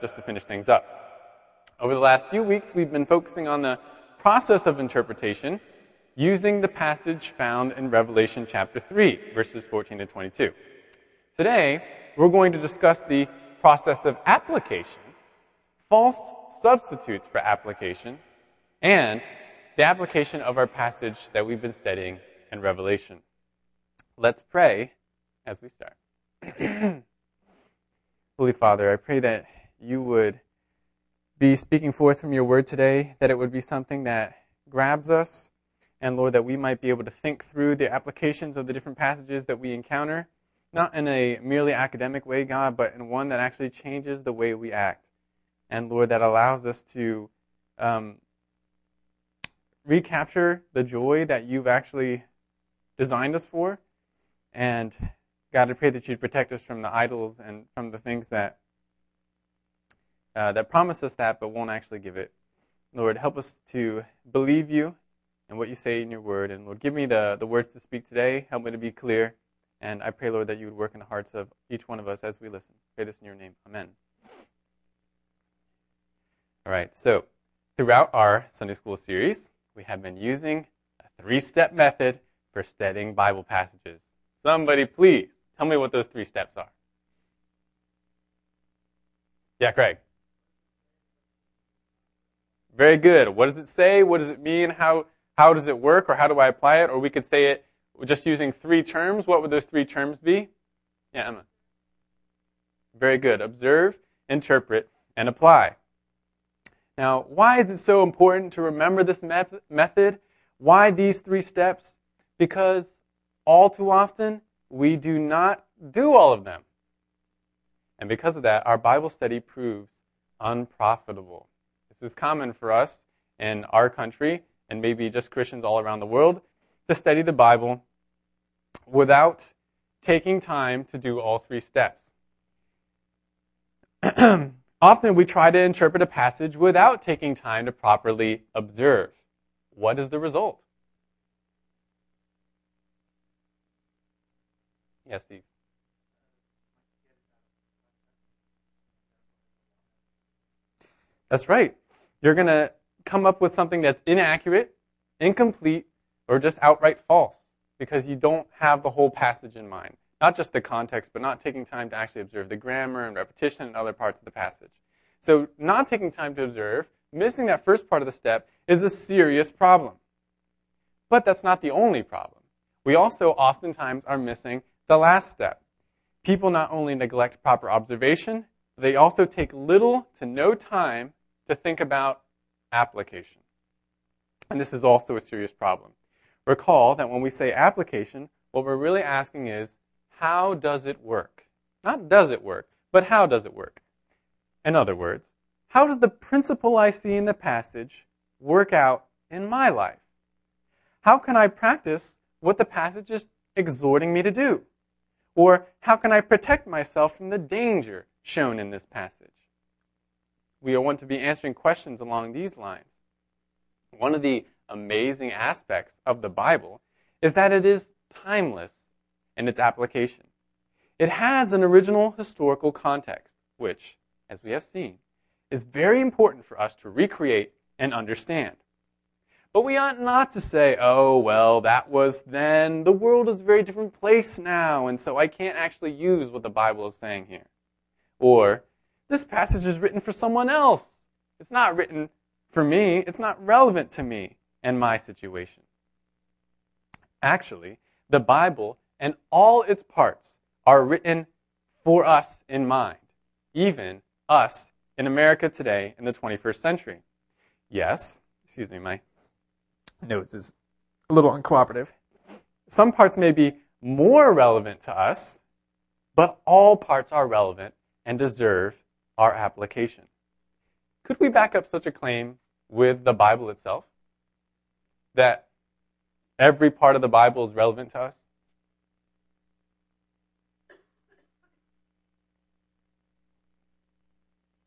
just to finish things up. Over the last few weeks, we've been focusing on the process of interpretation using the passage found in Revelation chapter 3, verses 14 to 22. Today, we're going to discuss the process of application, false substitutes for application, and the application of our passage that we've been studying in Revelation. Let's pray as we start. Holy Father, I pray that you would be speaking forth from your word today, that it would be something that grabs us, and Lord, that we might be able to think through the applications of the different passages that we encounter, not in a merely academic way, God, but in one that actually changes the way we act. And Lord, that allows us to um, recapture the joy that you've actually designed us for. And God, I pray that you'd protect us from the idols and from the things that uh, that promise us that but won't actually give it. Lord, help us to believe you and what you say in your word. And Lord, give me the, the words to speak today. Help me to be clear. And I pray, Lord, that you would work in the hearts of each one of us as we listen. Pray this in your name. Amen. All right, so throughout our Sunday school series, we have been using a three step method for studying Bible passages. Somebody, please tell me what those three steps are. Yeah, Craig. Very good. What does it say? What does it mean? How, how does it work? Or how do I apply it? Or we could say it just using three terms. What would those three terms be? Yeah, Emma. Very good. Observe, interpret, and apply. Now, why is it so important to remember this method? Why these three steps? Because all too often, we do not do all of them. And because of that, our Bible study proves unprofitable. This is common for us in our country and maybe just Christians all around the world to study the Bible without taking time to do all three steps. Often we try to interpret a passage without taking time to properly observe. What is the result? Yes, Steve. That's right you're going to come up with something that's inaccurate, incomplete, or just outright false because you don't have the whole passage in mind. Not just the context, but not taking time to actually observe the grammar and repetition and other parts of the passage. So, not taking time to observe, missing that first part of the step, is a serious problem. But that's not the only problem. We also oftentimes are missing the last step. People not only neglect proper observation, they also take little to no time to think about application. And this is also a serious problem. Recall that when we say application, what we're really asking is, how does it work? Not does it work, but how does it work? In other words, how does the principle I see in the passage work out in my life? How can I practice what the passage is exhorting me to do? Or how can I protect myself from the danger shown in this passage? We want to be answering questions along these lines. One of the amazing aspects of the Bible is that it is timeless in its application. It has an original historical context, which, as we have seen, is very important for us to recreate and understand. But we ought not to say, oh, well, that was then. The world is a very different place now, and so I can't actually use what the Bible is saying here. Or, this passage is written for someone else. It's not written for me. It's not relevant to me and my situation. Actually, the Bible and all its parts are written for us in mind, even us in America today in the 21st century. Yes, excuse me, my nose is a little uncooperative. Some parts may be more relevant to us, but all parts are relevant and deserve our application. Could we back up such a claim with the Bible itself? That every part of the Bible is relevant to us?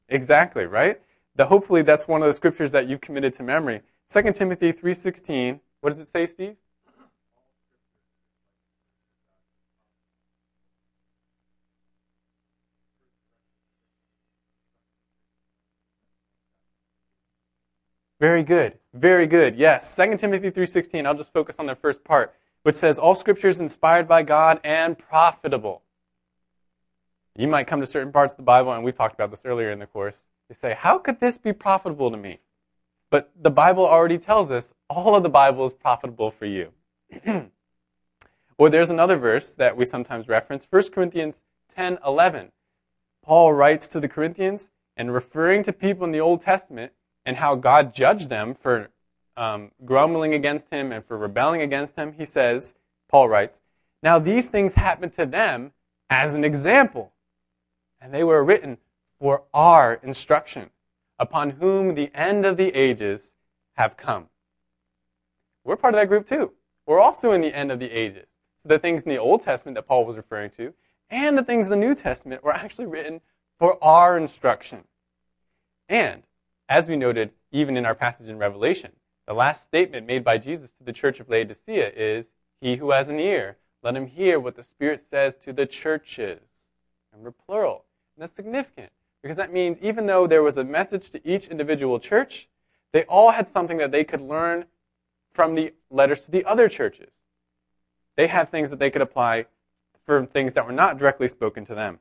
Exactly, right? Hopefully that's one of the scriptures that you've committed to memory. 2 Timothy 3.16, what does it say, Steve? Very good. Very good. Yes. 2 Timothy 3:16. I'll just focus on the first part, which says all scripture is inspired by God and profitable. You might come to certain parts of the Bible and we talked about this earlier in the course. You say, "How could this be profitable to me?" But the Bible already tells us all of the Bible is profitable for you. or there's another verse that we sometimes reference, 1 Corinthians 10:11. Paul writes to the Corinthians and referring to people in the Old Testament and how God judged them for um, grumbling against him and for rebelling against him, he says, Paul writes, Now these things happened to them as an example, and they were written for our instruction, upon whom the end of the ages have come. We're part of that group too. We're also in the end of the ages. So the things in the Old Testament that Paul was referring to and the things in the New Testament were actually written for our instruction. And as we noted, even in our passage in Revelation, the last statement made by Jesus to the church of Laodicea is, He who has an ear, let him hear what the Spirit says to the churches. We're plural. And that's significant because that means even though there was a message to each individual church, they all had something that they could learn from the letters to the other churches. They had things that they could apply for things that were not directly spoken to them.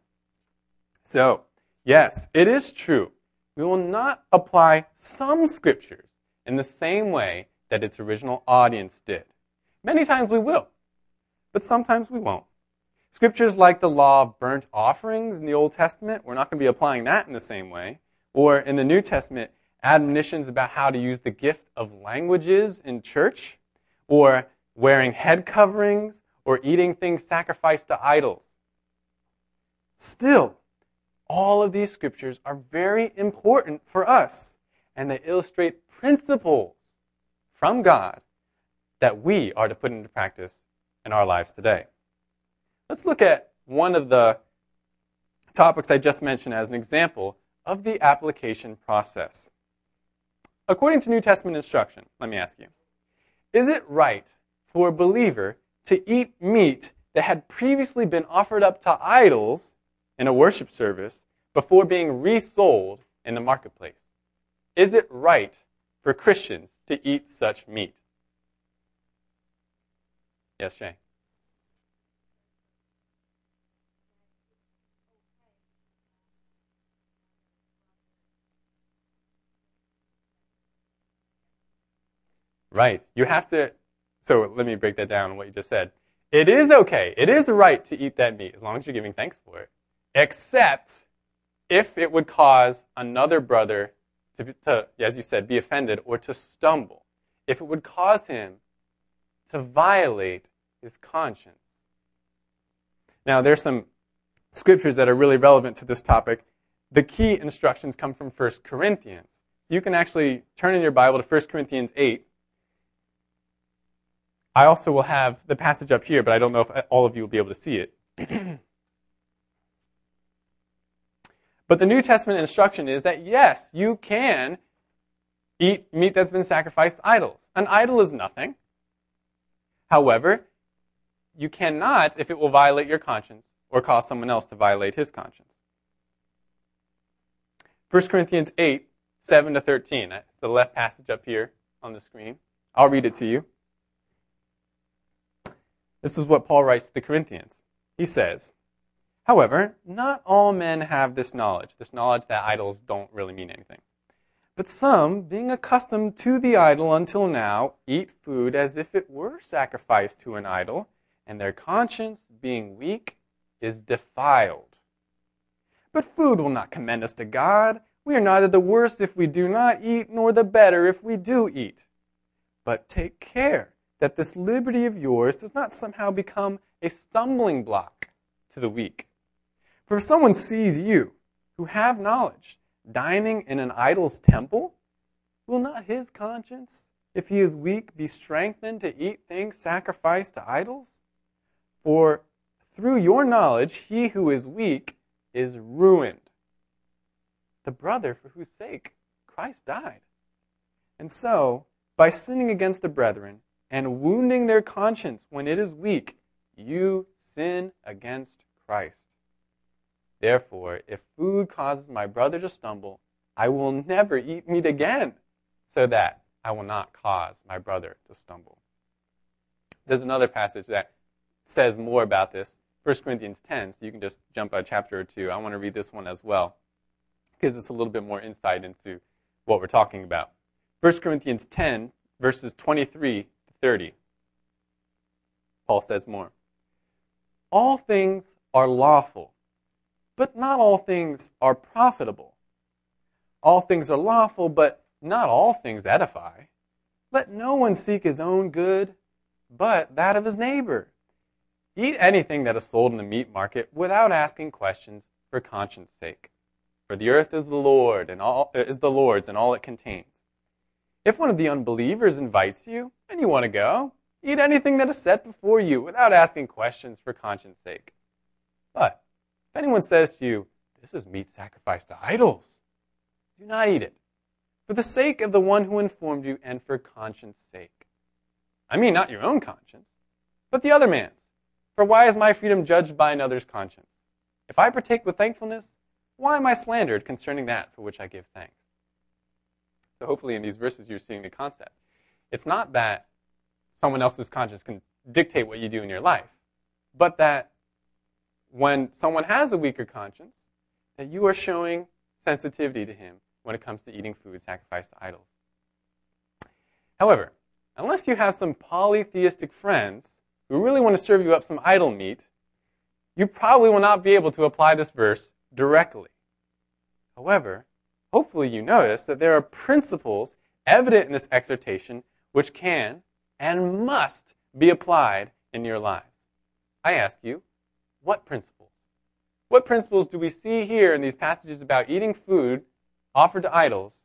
So, yes, it is true we will not apply some scriptures in the same way that its original audience did. Many times we will, but sometimes we won't. Scriptures like the law of burnt offerings in the Old Testament, we're not going to be applying that in the same way. Or in the New Testament, admonitions about how to use the gift of languages in church, or wearing head coverings, or eating things sacrificed to idols. Still, all of these scriptures are very important for us, and they illustrate principles from God that we are to put into practice in our lives today. Let's look at one of the topics I just mentioned as an example of the application process. According to New Testament instruction, let me ask you, is it right for a believer to eat meat that had previously been offered up to idols in a worship service before being resold in the marketplace. Is it right for Christians to eat such meat? Yes, Shay. Right. You have to. So let me break that down. What you just said. It is okay. It is right to eat that meat as long as you're giving thanks for it except if it would cause another brother to, to, as you said, be offended or to stumble. If it would cause him to violate his conscience. Now, there's some scriptures that are really relevant to this topic. The key instructions come from 1 Corinthians. So you can actually turn in your Bible to 1 Corinthians 8. I also will have the passage up here, but I don't know if all of you will be able to see it. But the New Testament instruction is that yes, you can eat meat that's been sacrificed to idols. An idol is nothing. However, you cannot if it will violate your conscience or cause someone else to violate his conscience. 1 Corinthians 8, 7 to 13. That's the left passage up here on the screen. I'll read it to you. This is what Paul writes to the Corinthians. He says, However, not all men have this knowledge, this knowledge that idols don't really mean anything. But some, being accustomed to the idol until now, eat food as if it were sacrificed to an idol, and their conscience, being weak, is defiled. But food will not commend us to God. We are neither the worse if we do not eat, nor the better if we do eat. But take care that this liberty of yours does not somehow become a stumbling block to the weak. For if someone sees you, who have knowledge, dining in an idol's temple, will not his conscience, if he is weak, be strengthened to eat things sacrificed to idols? For through your knowledge, he who is weak is ruined. The brother for whose sake Christ died. And so, by sinning against the brethren and wounding their conscience when it is weak, you sin against Christ. Therefore, if food causes my brother to stumble, I will never eat meat again, so that I will not cause my brother to stumble. There's another passage that says more about this. 1 Corinthians 10, so you can just jump a chapter or two. I want to read this one as well. Gives us a little bit more insight into what we're talking about. 1 Corinthians 10, verses 23 to 30. Paul says more. All things are lawful, but not all things are profitable. All things are lawful, but not all things edify. Let no one seek his own good, but that of his neighbor. Eat anything that is sold in the meat market without asking questions for conscience sake. For the earth is the Lord and all uh, is the Lord's and all it contains. If one of the unbelievers invites you and you want to go, eat anything that is set before you without asking questions for conscience sake. But if anyone says to you, This is meat sacrificed to idols, do not eat it, for the sake of the one who informed you and for conscience sake. I mean, not your own conscience, but the other man's. For why is my freedom judged by another's conscience? If I partake with thankfulness, why am I slandered concerning that for which I give thanks? So hopefully in these verses you're seeing the concept. It's not that someone else's conscience can dictate what you do in your life, but that when someone has a weaker conscience, that you are showing sensitivity to him when it comes to eating food sacrificed to idols. However, unless you have some polytheistic friends who really want to serve you up some idol meat, you probably will not be able to apply this verse directly. However, hopefully you notice that there are principles evident in this exhortation which can and must be applied in your lives. I ask you, what principles? What principles do we see here in these passages about eating food offered to idols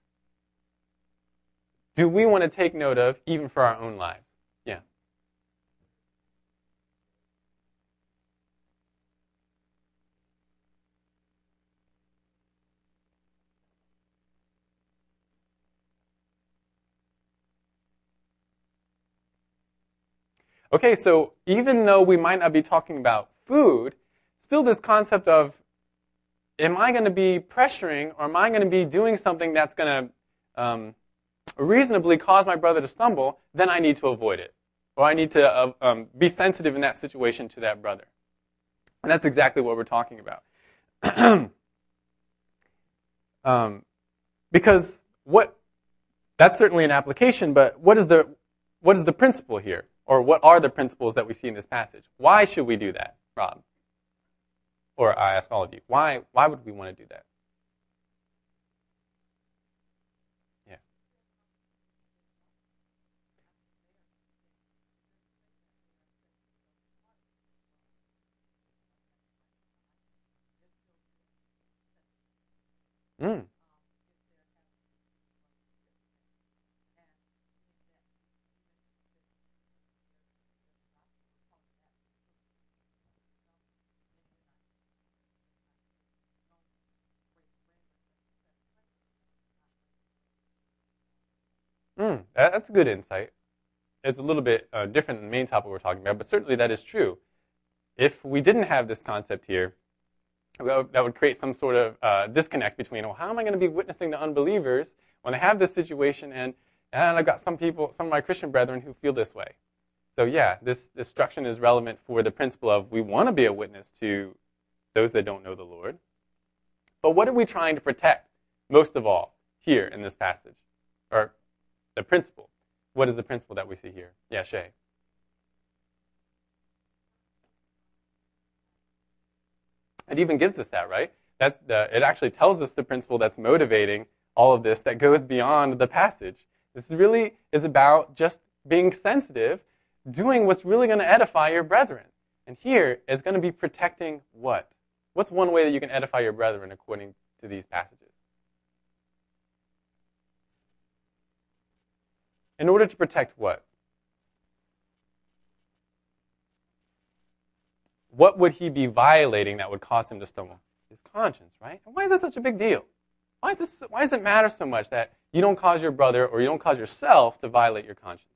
do we want to take note of even for our own lives? Yeah. Okay, so even though we might not be talking about food, still this concept of am I going to be pressuring or am I going to be doing something that's going to um, reasonably cause my brother to stumble, then I need to avoid it. Or I need to uh, um, be sensitive in that situation to that brother. And that's exactly what we're talking about. um, because what that's certainly an application, but what is the what is the principle here? Or what are the principles that we see in this passage? Why should we do that, Rob? Or I ask all of you, why, why would we want to do that? Yeah. Mm. Mm, that's a good insight. It's a little bit uh, different than the main topic we're talking about, but certainly that is true. If we didn't have this concept here, that would create some sort of uh, disconnect between, well, how am I going to be witnessing to unbelievers when I have this situation and, and I've got some people, some of my Christian brethren who feel this way. So yeah, this instruction is relevant for the principle of we want to be a witness to those that don't know the Lord. But what are we trying to protect most of all here in this passage? Or the principle. What is the principle that we see here? Yeah, Shay. It even gives us that, right? That's the, it actually tells us the principle that's motivating all of this that goes beyond the passage. This really is about just being sensitive, doing what's really going to edify your brethren. And here is going to be protecting what? What's one way that you can edify your brethren according to these passages? In order to protect what? What would he be violating that would cause him to stumble? His conscience, right? And why is this such a big deal? Why, is this, why does it matter so much that you don't cause your brother or you don't cause yourself to violate your conscience?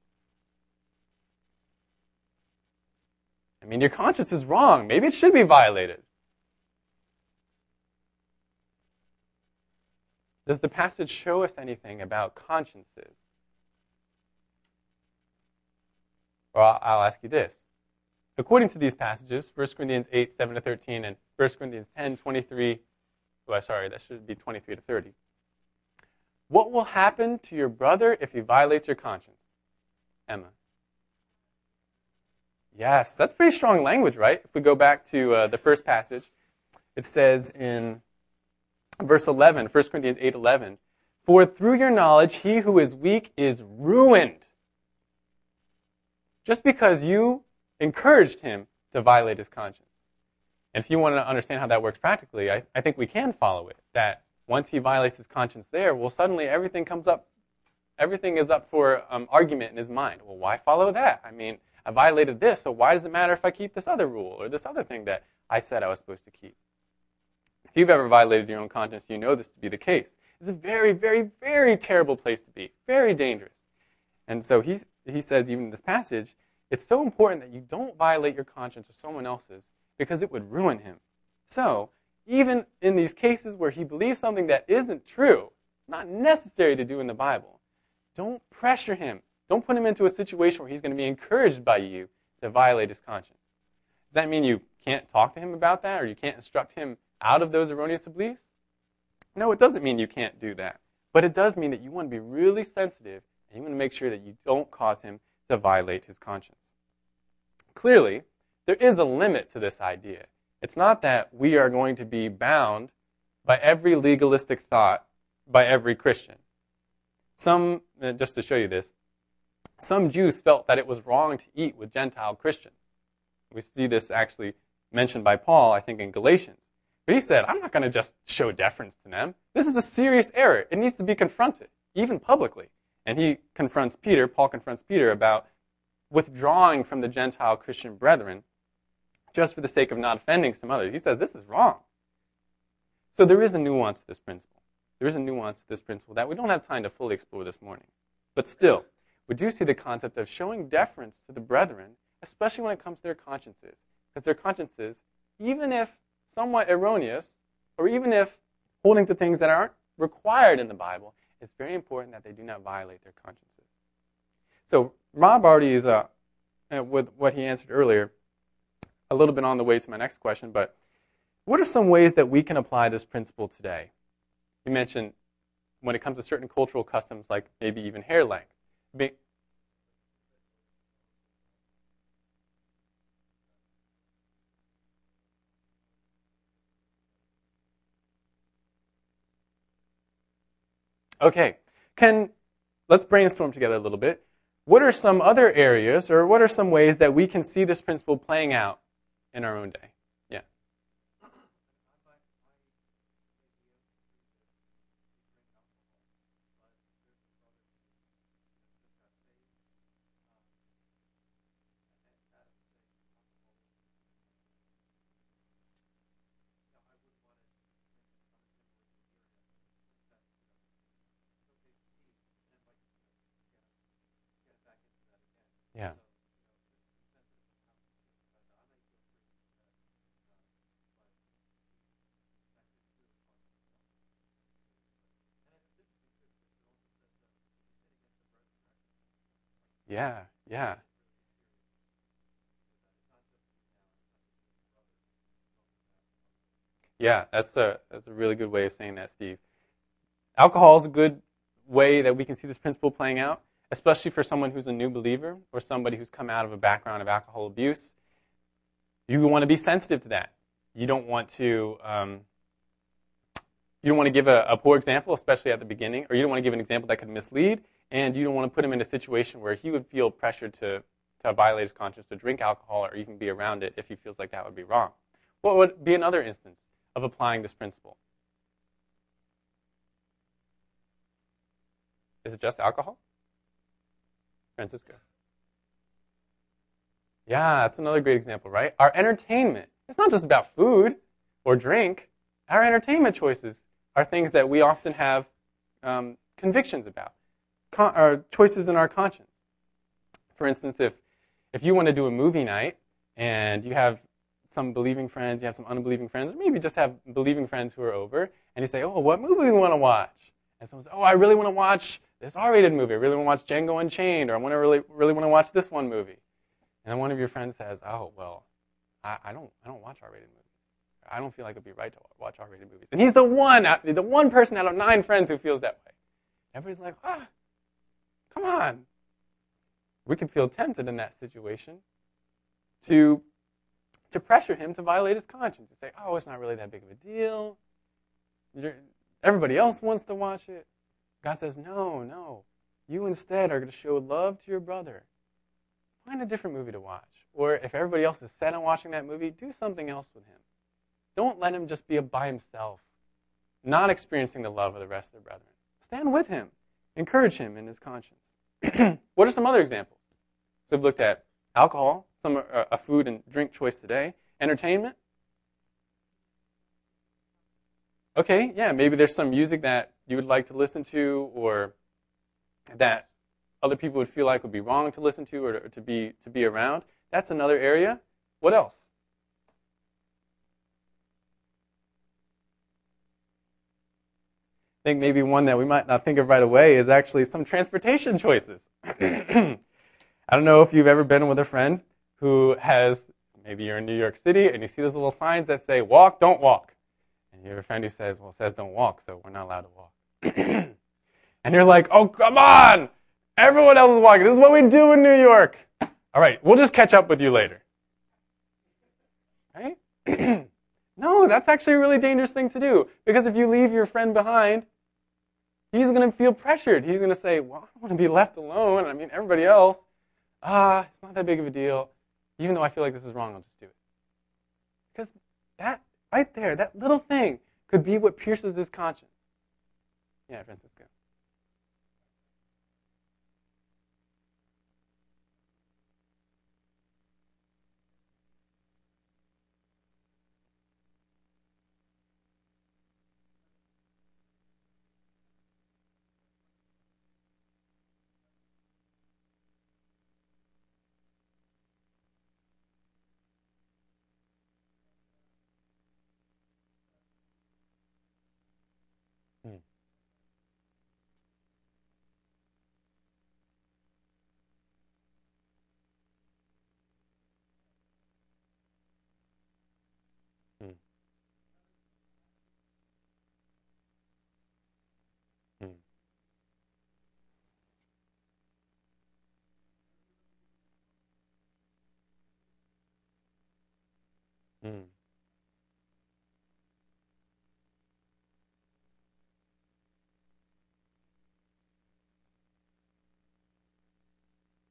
I mean, your conscience is wrong. Maybe it should be violated. Does the passage show us anything about consciences? Or I'll, ask you this. According to these passages, 1 Corinthians 8, 7 to 13, and 1 Corinthians 10, 23, well, sorry, that should be 23 to 30. What will happen to your brother if he violates your conscience? Emma. Yes, that's pretty strong language, right? If we go back to uh, the first passage, it says in verse 11, 1 Corinthians 8 11, For through your knowledge, he who is weak is ruined. Just because you encouraged him to violate his conscience. And if you want to understand how that works practically, I, I think we can follow it. That once he violates his conscience there, well, suddenly everything comes up, everything is up for um, argument in his mind. Well, why follow that? I mean, I violated this, so why does it matter if I keep this other rule or this other thing that I said I was supposed to keep? If you've ever violated your own conscience, you know this to be the case. It's a very, very, very terrible place to be, very dangerous. And so he, he says, even in this passage, it's so important that you don't violate your conscience or someone else's because it would ruin him. So, even in these cases where he believes something that isn't true, not necessary to do in the Bible, don't pressure him. Don't put him into a situation where he's going to be encouraged by you to violate his conscience. Does that mean you can't talk to him about that or you can't instruct him out of those erroneous beliefs? No, it doesn't mean you can't do that. But it does mean that you want to be really sensitive and you want to make sure that you don't cause him to violate his conscience. Clearly, there is a limit to this idea. It's not that we are going to be bound by every legalistic thought by every Christian. Some, uh, just to show you this, some Jews felt that it was wrong to eat with Gentile Christians. We see this actually mentioned by Paul, I think, in Galatians. But he said, I'm not going to just show deference to them. This is a serious error. It needs to be confronted, even publicly. And he confronts Peter, Paul confronts Peter about withdrawing from the Gentile Christian brethren just for the sake of not offending some others. He says this is wrong. So there is a nuance to this principle. There is a nuance to this principle that we don't have time to fully explore this morning. But still, we do see the concept of showing deference to the brethren, especially when it comes to their consciences. Because their consciences, even if somewhat erroneous, or even if holding to things that aren't required in the Bible, it's very important that they do not violate their consciences. So Rob already is, uh, uh, with what he answered earlier, a little bit on the way to my next question, but what are some ways that we can apply this principle today? You mentioned when it comes to certain cultural customs, like maybe even hair length. Okay, can let's brainstorm together a little bit what are some other areas or what are some ways that we can see this principle playing out in our own day? Yeah. Yeah. Yeah, yeah. That's a that's a really good way of saying that, Steve. Alcohol is a good way that we can see this principle playing out especially for someone who's a new believer or somebody who's come out of a background of alcohol abuse. You want to be sensitive to that. You don't want to. Um, you don't want to give a, a, poor example, especially at the beginning, or you don't want to give an example that could mislead, and you don't want to put him in a situation where he would feel pressured to, to violate his conscience, to drink alcohol, or even be around it if he feels like that would be wrong. What would be another instance of applying this principle? Is it just alcohol? Francisco. Yeah, that's another great example, right? Our entertainment. It's not just about food or drink. Our entertainment choices are things that we often have um, convictions about, Con- or choices in our conscience. For instance, if, if you want to do a movie night and you have some believing friends, you have some unbelieving friends, or maybe just have believing friends who are over, and you say, oh, what movie we want to watch? and someone says, "Oh, I really want to watch this R-rated movie. I really want to watch Django Unchained, or I want to really really want to watch this one movie," and then one of your friends says, "Oh, well, I, I don't I don't watch R-rated movies. I don't feel like it'd be right to watch R-rated movies." And he's the one the one person out of nine friends who feels that way. Everybody's like, "Ah, come on." We could feel tempted in that situation to to pressure him to violate his conscience, to say, "Oh, it's not really that big of a deal." You're, everybody else wants to watch it. God says, no, no. You instead are going to show love to your brother. Find a different movie to watch. Or if everybody else is set on watching that movie, do something else with him. Don't let him just be by himself, not experiencing the love of the rest of the brethren. Stand with him. Encourage him in his conscience. what are some other examples? So we've looked at alcohol, some uh, a food and drink choice today, entertainment, okay, yeah, maybe there's some music that you would like to listen to or that other people would feel like would be wrong to listen to or to, be to be around. That's another area. What else? I think maybe one that we might not think of right away is actually some transportation choices. I don't know if you've ever been with a friend who has, maybe you're in New York City and you see those little signs that say, walk, don't walk. And you have a friend who says, well, it says don't walk, so we're not allowed to walk. and you're like, oh, come on! Everyone else is walking. This is what we do in New York. All right, we'll just catch up with you later. Right? no, that's actually a really dangerous thing to do. Because if you leave your friend behind, he's going to feel pressured. He's going to say, well, I want to be left alone. I mean, everybody else, ah, it's not that big of a deal. Even though I feel like this is wrong, I'll just do it. Because that Right there, that little thing could be what pierces his conscience. Yeah, Francisco. Mm.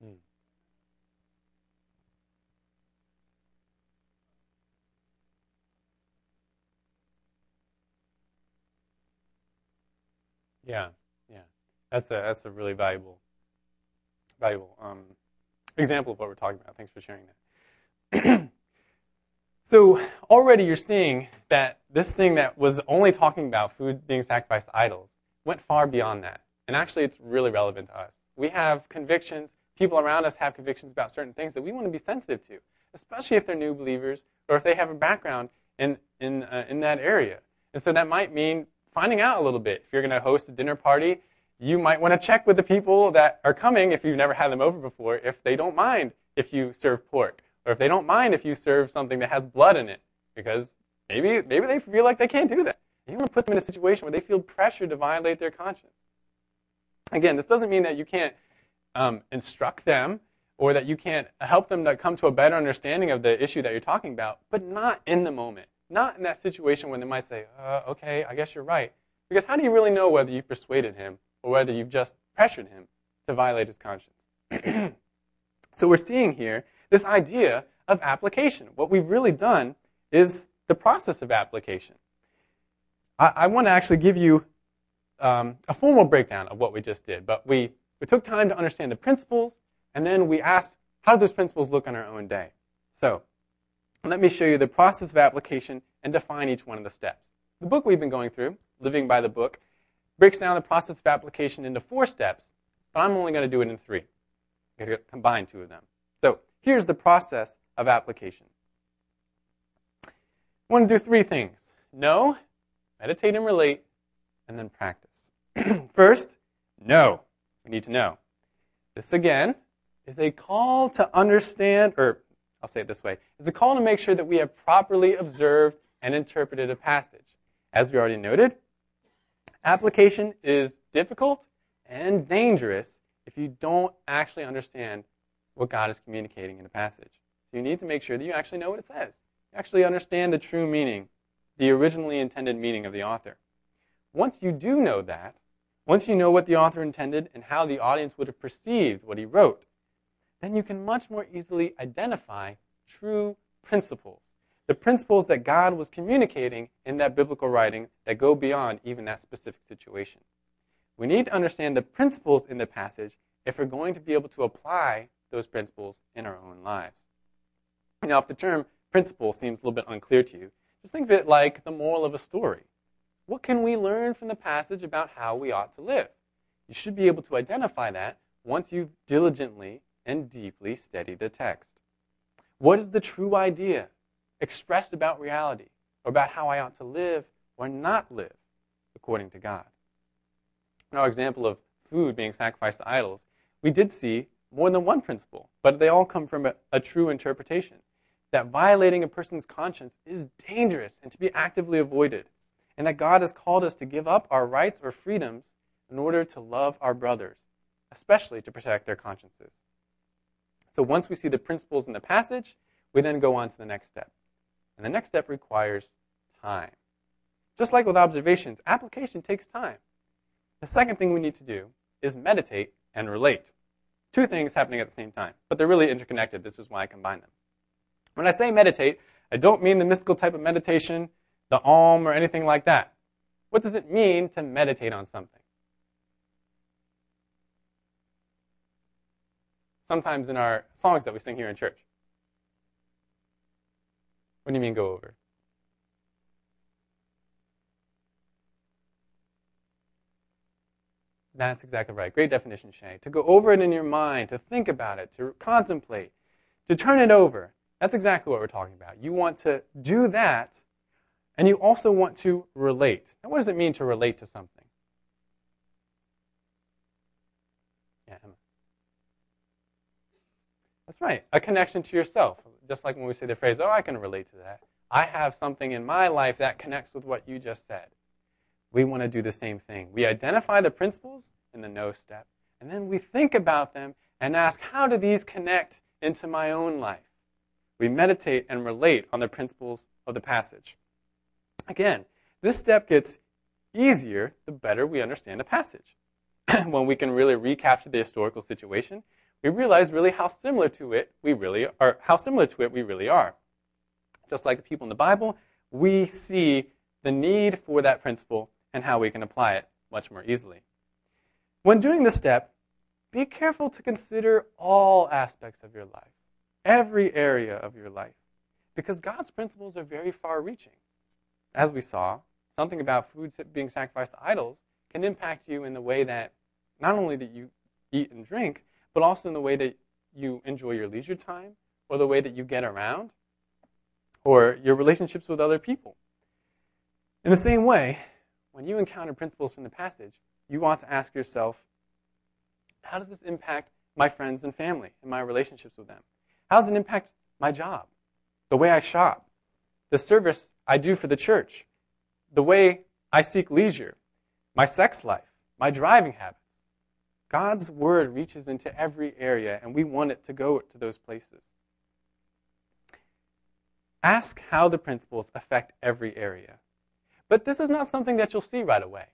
Mm. Yeah, yeah, that's a that's a really valuable valuable um, example of what we're talking about. Thanks for sharing that. So already you're seeing that this thing that was only talking about food being sacrificed to idols went far beyond that. And actually, it's really relevant to us. We have convictions, people around us have convictions about certain things that we want to be sensitive to, especially if they're new believers or if they have a background in, in, uh, in that area. And so that might mean finding out a little bit. If you're going to host a dinner party, you might want to check with the people that are coming, if you've never had them over before, if they don't mind if you serve pork or if they don't mind if you serve something that has blood in it, because maybe maybe they feel like they can't do that. You want to put them in a situation where they feel pressured to violate their conscience. Again, this doesn't mean that you can't um, instruct them or that you can't help them to come to a better understanding of the issue that you're talking about, but not in the moment. Not in that situation when they might say, uh, okay, I guess you're right. Because how do you really know whether you've persuaded him or whether you've just pressured him to violate his conscience? so we're seeing here this idea of application. What we've really done is the process of application. I, I want to actually give you um, a formal breakdown of what we just did, but we, we took time to understand the principles, and then we asked, how do those principles look on our own day? So, let me show you the process of application and define each one of the steps. The book we've been going through, Living by the Book, breaks down the process of application into four steps, but I'm only going to do it in three. I'm going to combine two of them. So, Here's the process of application. I want to do three things know, meditate and relate, and then practice. First, know. We need to know. This again is a call to understand, or I'll say it this way, is a call to make sure that we have properly observed and interpreted a passage. As we already noted, application is difficult and dangerous if you don't actually understand what God is communicating in a passage. So you need to make sure that you actually know what it says. You actually understand the true meaning, the originally intended meaning of the author. Once you do know that, once you know what the author intended and how the audience would have perceived what he wrote, then you can much more easily identify true principles. The principles that God was communicating in that biblical writing that go beyond even that specific situation. We need to understand the principles in the passage if we're going to be able to apply those principles in our own lives. Now, if the term principle seems a little bit unclear to you, just think of it like the moral of a story. What can we learn from the passage about how we ought to live? You should be able to identify that once you've diligently and deeply studied the text. What is the true idea expressed about reality or about how I ought to live or not live according to God? In our example of food being sacrificed to idols, we did see more than one principle, but they all come from a, a true interpretation that violating a person's conscience is dangerous and to be actively avoided, and that God has called us to give up our rights or freedoms in order to love our brothers, especially to protect their consciences. So once we see the principles in the passage, we then go on to the next step. And the next step requires time. Just like with observations, application takes time. The second thing we need to do is meditate and relate. Two things happening at the same time, but they're really interconnected. This is why I combine them. When I say meditate, I don't mean the mystical type of meditation, the Om, or anything like that. What does it mean to meditate on something? Sometimes in our songs that we sing here in church. What do you mean go over? That's exactly right. Great definition, Shay. To go over it in your mind, to think about it, to contemplate, to turn it over. That's exactly what we're talking about. You want to do that, and you also want to relate. Now, what does it mean to relate to something? Yeah, Emma. That's right. A connection to yourself. Just like when we say the phrase, oh, I can relate to that. I have something in my life that connects with what you just said we want to do the same thing. We identify the principles in the no step, and then we think about them and ask, how do these connect into my own life? We meditate and relate on the principles of the passage. Again, this step gets easier the better we understand the passage. when we can really recapture the historical situation, we realize really how similar to it we really are, how similar to it we really are. Just like the people in the Bible, we see the need for that principle and how we can apply it much more easily. When doing this step, be careful to consider all aspects of your life, every area of your life, because God's principles are very far reaching. As we saw, something about food being sacrificed to idols can impact you in the way that not only that you eat and drink, but also in the way that you enjoy your leisure time, or the way that you get around, or your relationships with other people. In the same way, when you encounter principles from the passage, you want to ask yourself, how does this impact my friends and family and my relationships with them? How does it impact my job, the way I shop, the service I do for the church, the way I seek leisure, my sex life, my driving habits? God's word reaches into every area, and we want it to go to those places. Ask how the principles affect every area. But this is not something that you'll see right away.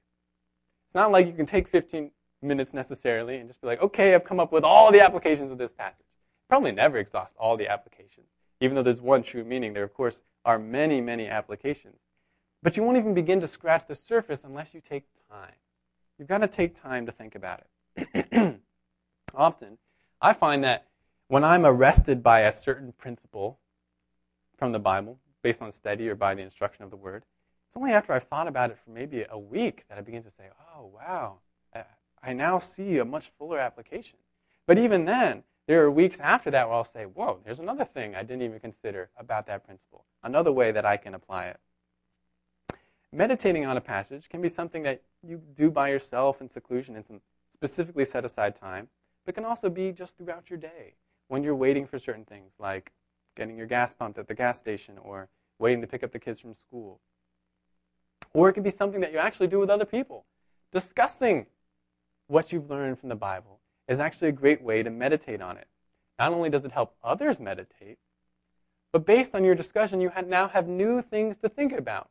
It's not like you can take 15 minutes necessarily and just be like, okay, I've come up with all the applications of this passage. Probably never exhaust all the applications. Even though there's one true meaning, there, of course, are many, many applications. But you won't even begin to scratch the surface unless you take time. You've got to take time to think about it. Often, I find that when I'm arrested by a certain principle from the Bible, based on study or by the instruction of the Word, it's only after I've thought about it for maybe a week that I begin to say, oh, wow, I now see a much fuller application. But even then, there are weeks after that where I'll say, whoa, there's another thing I didn't even consider about that principle, another way that I can apply it. meditating on a passage can be something that you do by yourself in seclusion and some specifically set aside time, but can also be just throughout your day when you're waiting for certain things like getting your gas pumped at the gas station or waiting to pick up the kids from school. Or it could be something that you actually do with other people. Discussing what you've learned from the Bible is actually a great way to meditate on it. Not only does it help others meditate, but based on your discussion, you now have new things to think about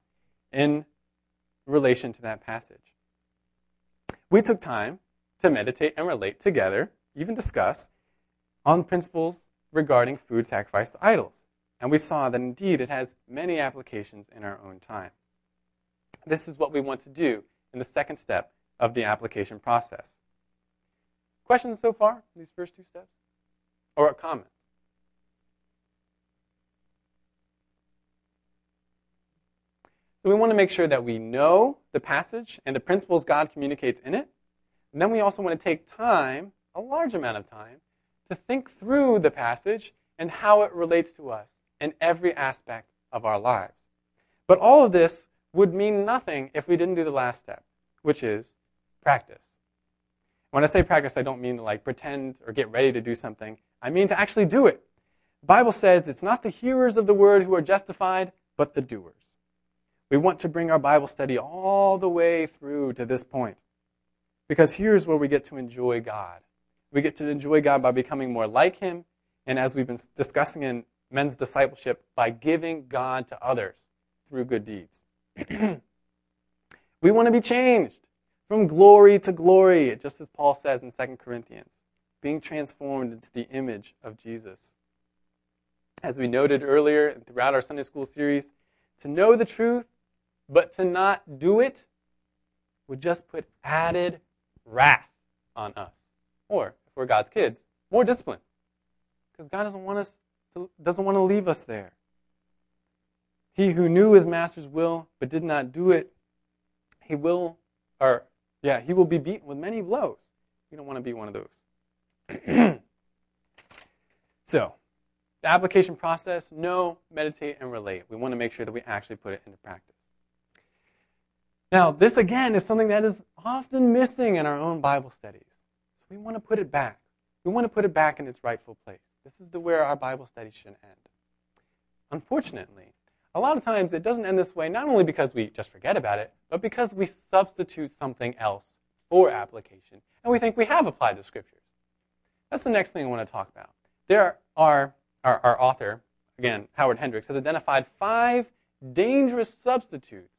in relation to that passage. We took time to meditate and relate together, even discuss, on principles regarding food sacrificed to idols. And we saw that indeed it has many applications in our own time. This is what we want to do in the second step of the application process. Questions so far, these first two steps? Or comments? So we want to make sure that we know the passage and the principles God communicates in it. And then we also want to take time, a large amount of time, to think through the passage and how it relates to us in every aspect of our lives. But all of this would mean nothing if we didn't do the last step, which is practice. When I say practice, I don't mean to like pretend or get ready to do something. I mean to actually do it. The Bible says it's not the hearers of the word who are justified, but the doers. We want to bring our Bible study all the way through to this point. Because here's where we get to enjoy God. We get to enjoy God by becoming more like Him, and as we've been discussing in men's discipleship, by giving God to others through good deeds. we want to be changed from glory to glory, just as Paul says in 2 Corinthians, being transformed into the image of Jesus. As we noted earlier and throughout our Sunday school series, to know the truth but to not do it would just put added wrath on us. Or if we're God's kids, more discipline. Because God doesn't want us to, doesn't want to leave us there. He who knew his master's will but did not do it, he will, or yeah, he will be beaten with many blows. You don't want to be one of those. so, the application process know, meditate, and relate. We want to make sure that we actually put it into practice. Now, this again is something that is often missing in our own Bible studies. So we want to put it back. We want to put it back in its rightful place. This is the where our Bible study should end. Unfortunately, a lot of times it doesn't end this way not only because we just forget about it, but because we substitute something else for application and we think we have applied the scriptures. That's the next thing I want to talk about. There are, our, our author, again, Howard Hendricks, has identified five dangerous substitutes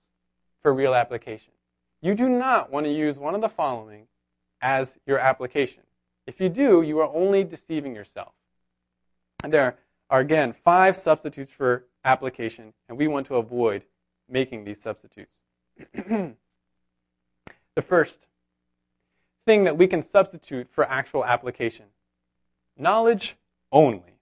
for real application. You do not want to use one of the following as your application. If you do, you are only deceiving yourself. And there are, again, five substitutes for application, and we want to avoid making these substitutes. the first thing that we can substitute for actual application knowledge only.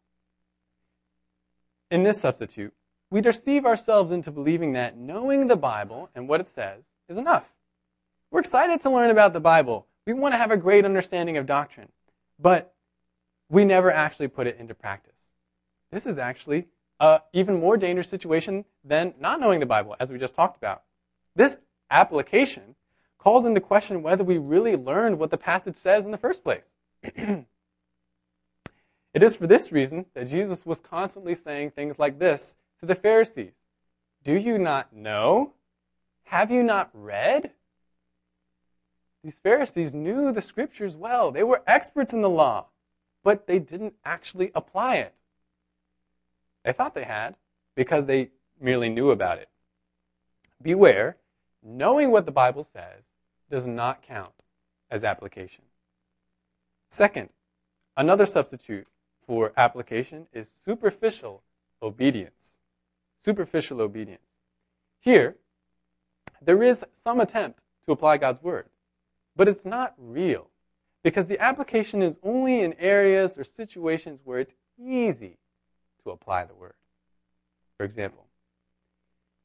In this substitute, we deceive ourselves into believing that knowing the Bible and what it says is enough. We're excited to learn about the Bible. We want to have a great understanding of doctrine, but we never actually put it into practice. This is actually an even more dangerous situation than not knowing the Bible, as we just talked about. This application calls into question whether we really learned what the passage says in the first place. it is for this reason that Jesus was constantly saying things like this to the Pharisees Do you not know? Have you not read? These Pharisees knew the scriptures well. They were experts in the law, but they didn't actually apply it. They thought they had because they merely knew about it. Beware, knowing what the Bible says does not count as application. Second, another substitute for application is superficial obedience superficial obedience. Here, there is some attempt to apply God's word, but it's not real because the application is only in areas or situations where it's easy to apply the word. For example,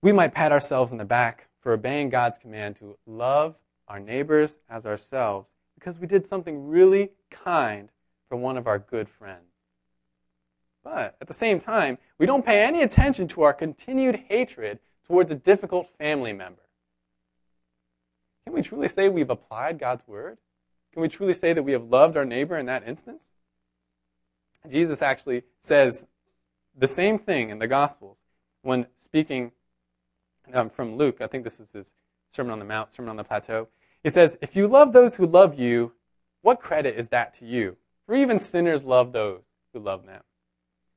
we might pat ourselves in the back for obeying God's command to love our neighbors as ourselves because we did something really kind for one of our good friends. But at the same time, we don't pay any attention to our continued hatred towards a difficult family member. can we truly say we've applied God's word? Can we truly say that we have loved our neighbor in that instance? Jesus actually says the same thing in the Gospels when speaking um, from Luke. I think this is his Sermon on the Mount, Sermon on the Plateau. He says, If you love those who love you, what credit is that to you? For even sinners love those who love them.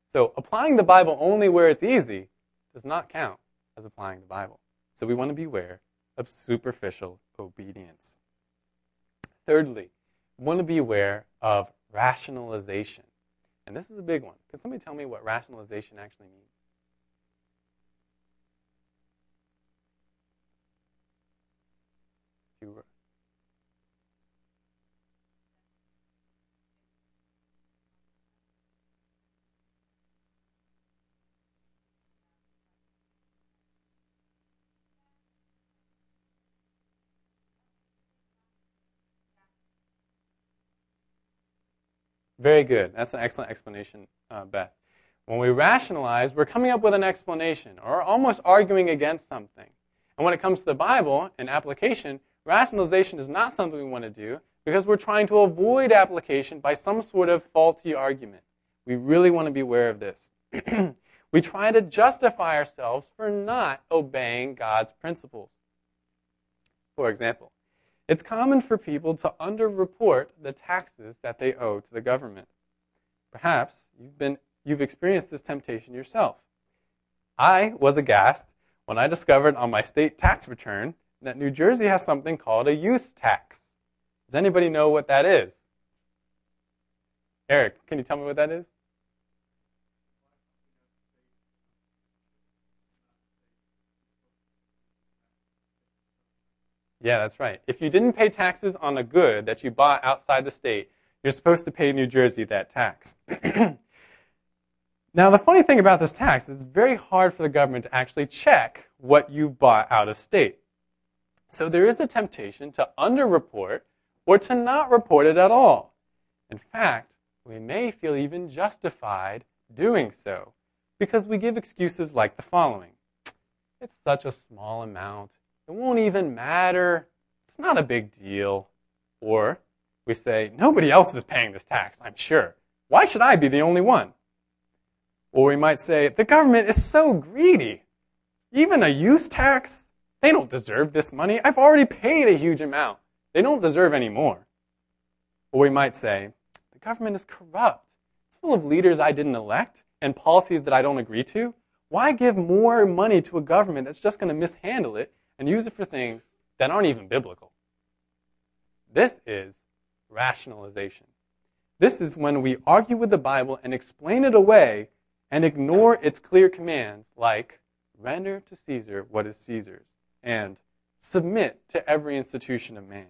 So applying the Bible only where it's easy does not count as applying the Bible. So we want to beware of superficial obedience. Thirdly, we want to be aware of rationalization. And this is a big one. Can somebody tell me what rationalization actually means? Very good. That's an excellent explanation, uh, Beth. When we rationalize, we're coming up with an explanation or almost arguing against something. And when it comes to the Bible and application, rationalization is not something we want to do because we're trying to avoid application by some sort of faulty argument. We really want to be aware of this. we try to justify ourselves for not obeying God's principles. For example, it's common for people to underreport the taxes that they owe to the government. Perhaps you've, been, you've experienced this temptation yourself. I was aghast when I discovered on my state tax return that New Jersey has something called a use tax. Does anybody know what that is? Eric, can you tell me what that is? Yeah, that's right. If you didn't pay taxes on a good that you bought outside the state, you're supposed to pay New Jersey that tax. now, the funny thing about this tax is it's very hard for the government to actually check what you've bought out of state. So there is a temptation to underreport or to not report it at all. In fact, we may feel even justified doing so because we give excuses like the following. It's such a small amount. It won't even matter. It's not a big deal. Or we say, nobody else is paying this tax, I'm sure. Why should I be the only one? Or we might say, the government is so greedy. Even a use tax? They don't deserve this money. I've already paid a huge amount. They don't deserve any more. Or we might say, the government is corrupt. It's full of leaders I didn't elect and policies that I don't agree to. Why give more money to a government that's just going to mishandle it and use it for things that aren't even biblical. This is rationalization. This is when we argue with the Bible and explain it away and ignore its clear commands like render to Caesar what is Caesar's and submit to every institution of man.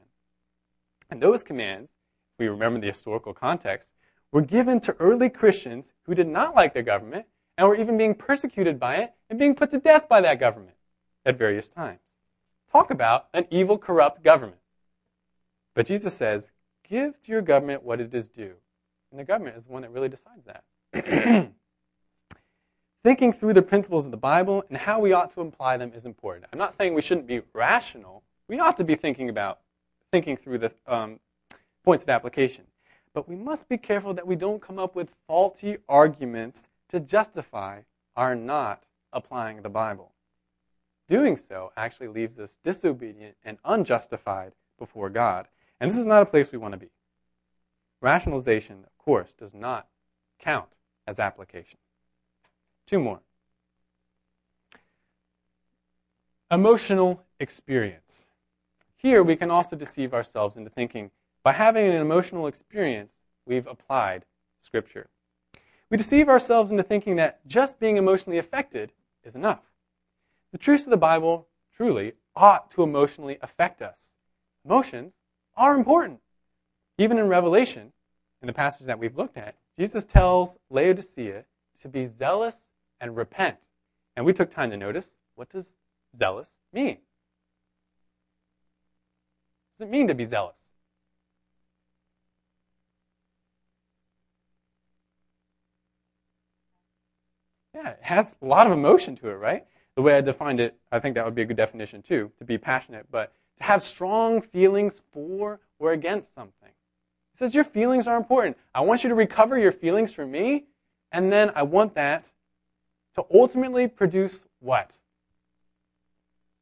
And those commands, if we remember the historical context, were given to early Christians who did not like their government and were even being persecuted by it and being put to death by that government at various times talk about an evil, corrupt government. But Jesus says, give to your government what it is due. And the government is the one that really decides that. Thinking through the principles of the Bible and how we ought to apply them is important. I'm not saying we shouldn't be rational. We ought to be thinking about thinking through the um, points of application. But we must be careful that we don't come up with faulty arguments to justify our not applying the Bible. Doing so actually leaves us disobedient and unjustified before God. And this is not a place we want to be. Rationalization, of course, does not count as application. Two more. Emotional experience. Here we can also deceive ourselves into thinking by having an emotional experience, we've applied Scripture. We deceive ourselves into thinking that just being emotionally affected is enough. The truths of the Bible truly ought to emotionally affect us. Emotions are important. Even in Revelation, in the passage that we've looked at, Jesus tells Laodicea to be zealous and repent. And we took time to notice what does zealous mean? What does it mean to be zealous? Yeah, it has a lot of emotion to it, right? The way I defined it, I think that would be a good definition too, to be passionate. But to have strong feelings for or against something. He says, Your feelings are important. I want you to recover your feelings for me, and then I want that to ultimately produce what?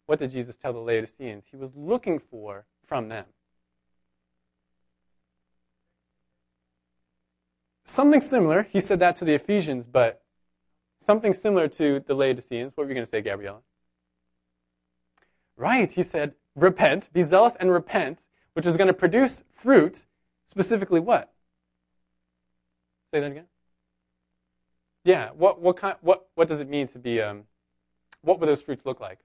What did Jesus tell the Laodiceans? He was looking for from them. Something similar, he said that to the Ephesians, but something similar to the Laodiceans. What were you going to say, Gabriella? Right, he said, repent, be zealous and repent, which is going to produce fruit, specifically what? Say that again. Yeah, what, what, kind, what, what does it mean to be, um, what would those fruits look like?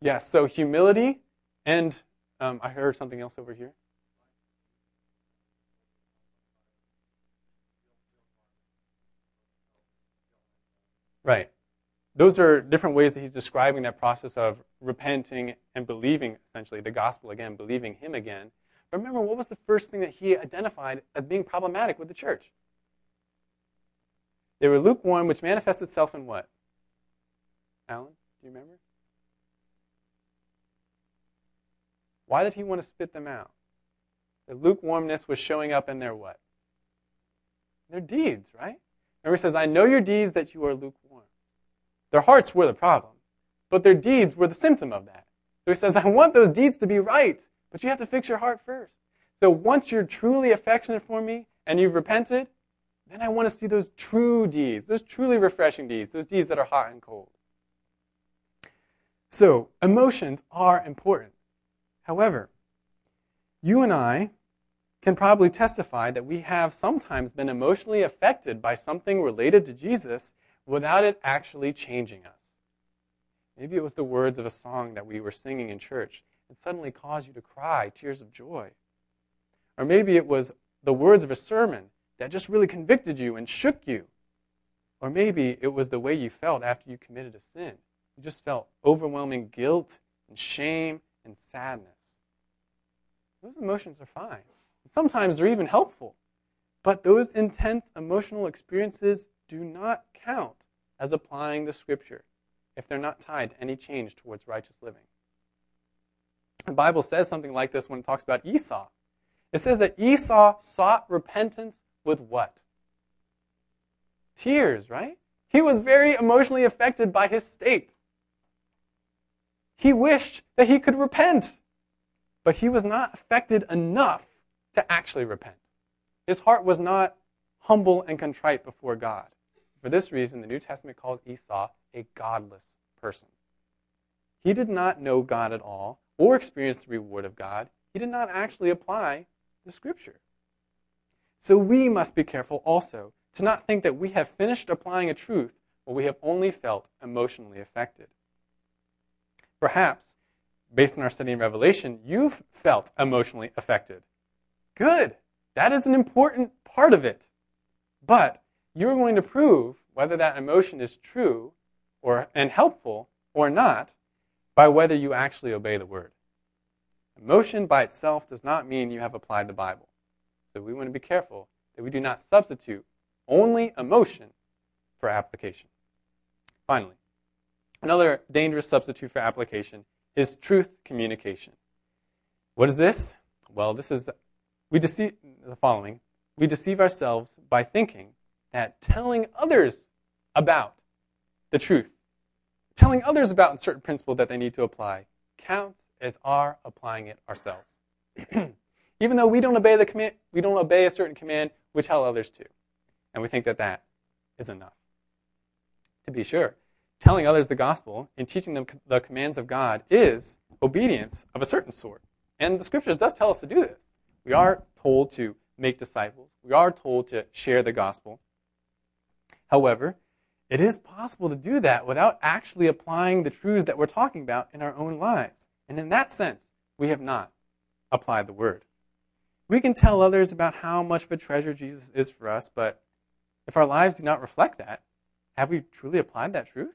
Yeah, so humility and um, I heard something else over here. Right. Those are different ways that he's describing that process of repenting and believing, essentially, the gospel again, believing him again. But Remember, what was the first thing that he identified as being problematic with the church? They were lukewarm, which manifests itself in what? Alan, do you remember? Why did he want to spit them out? The lukewarmness was showing up in their what? Their deeds, right? Remember, he says, I know your deeds that you are lukewarm. Their hearts were the problem, but their deeds were the symptom of that. So he says, I want those deeds to be right, but you have to fix your heart first. So once you're truly affectionate for me and you've repented, then I want to see those true deeds, those truly refreshing deeds, those deeds that are hot and cold. So emotions are important. However, you and I can probably testify that we have sometimes been emotionally affected by something related to Jesus without it actually changing us. Maybe it was the words of a song that we were singing in church and suddenly caused you to cry tears of joy. Or maybe it was the words of a sermon that just really convicted you and shook you. Or maybe it was the way you felt after you committed a sin. You just felt overwhelming guilt and shame and sadness. Those emotions are fine. Sometimes they're even helpful. But those intense emotional experiences do not count as applying the scripture if they're not tied to any change towards righteous living. The Bible says something like this when it talks about Esau. It says that Esau sought repentance with what? Tears, right? He was very emotionally affected by his state. He wished that he could repent, but he was not affected enough to actually repent. His heart was not humble and contrite before God. For this reason, the New Testament calls Esau a godless person. He did not know God at all or experience the reward of God. He did not actually apply the scripture. So we must be careful also to not think that we have finished applying a truth when we have only felt emotionally affected. Perhaps, based on our study in Revelation, you've felt emotionally affected. Good. That is an important part of it. But you're going to prove whether that emotion is true or and helpful or not by whether you actually obey the word. Emotion by itself does not mean you have applied the Bible. So we want to be careful that we do not substitute only emotion for application. Finally, another dangerous substitute for application is truth communication. What is this? Well, this is we deceive the following. We deceive ourselves by thinking that telling others about the truth, telling others about a certain principle that they need to apply, counts as our applying it ourselves. Even though we don't obey the command, we don't obey a certain command, we tell others to. And we think that that is enough. To be sure, telling others the gospel and teaching them the commands of God is obedience of a certain sort. And the scriptures does tell us to do this. We are told to make disciples. We are told to share the gospel. However, it is possible to do that without actually applying the truths that we're talking about in our own lives. And in that sense, we have not applied the word. We can tell others about how much of a treasure Jesus is for us, but if our lives do not reflect that, have we truly applied that truth?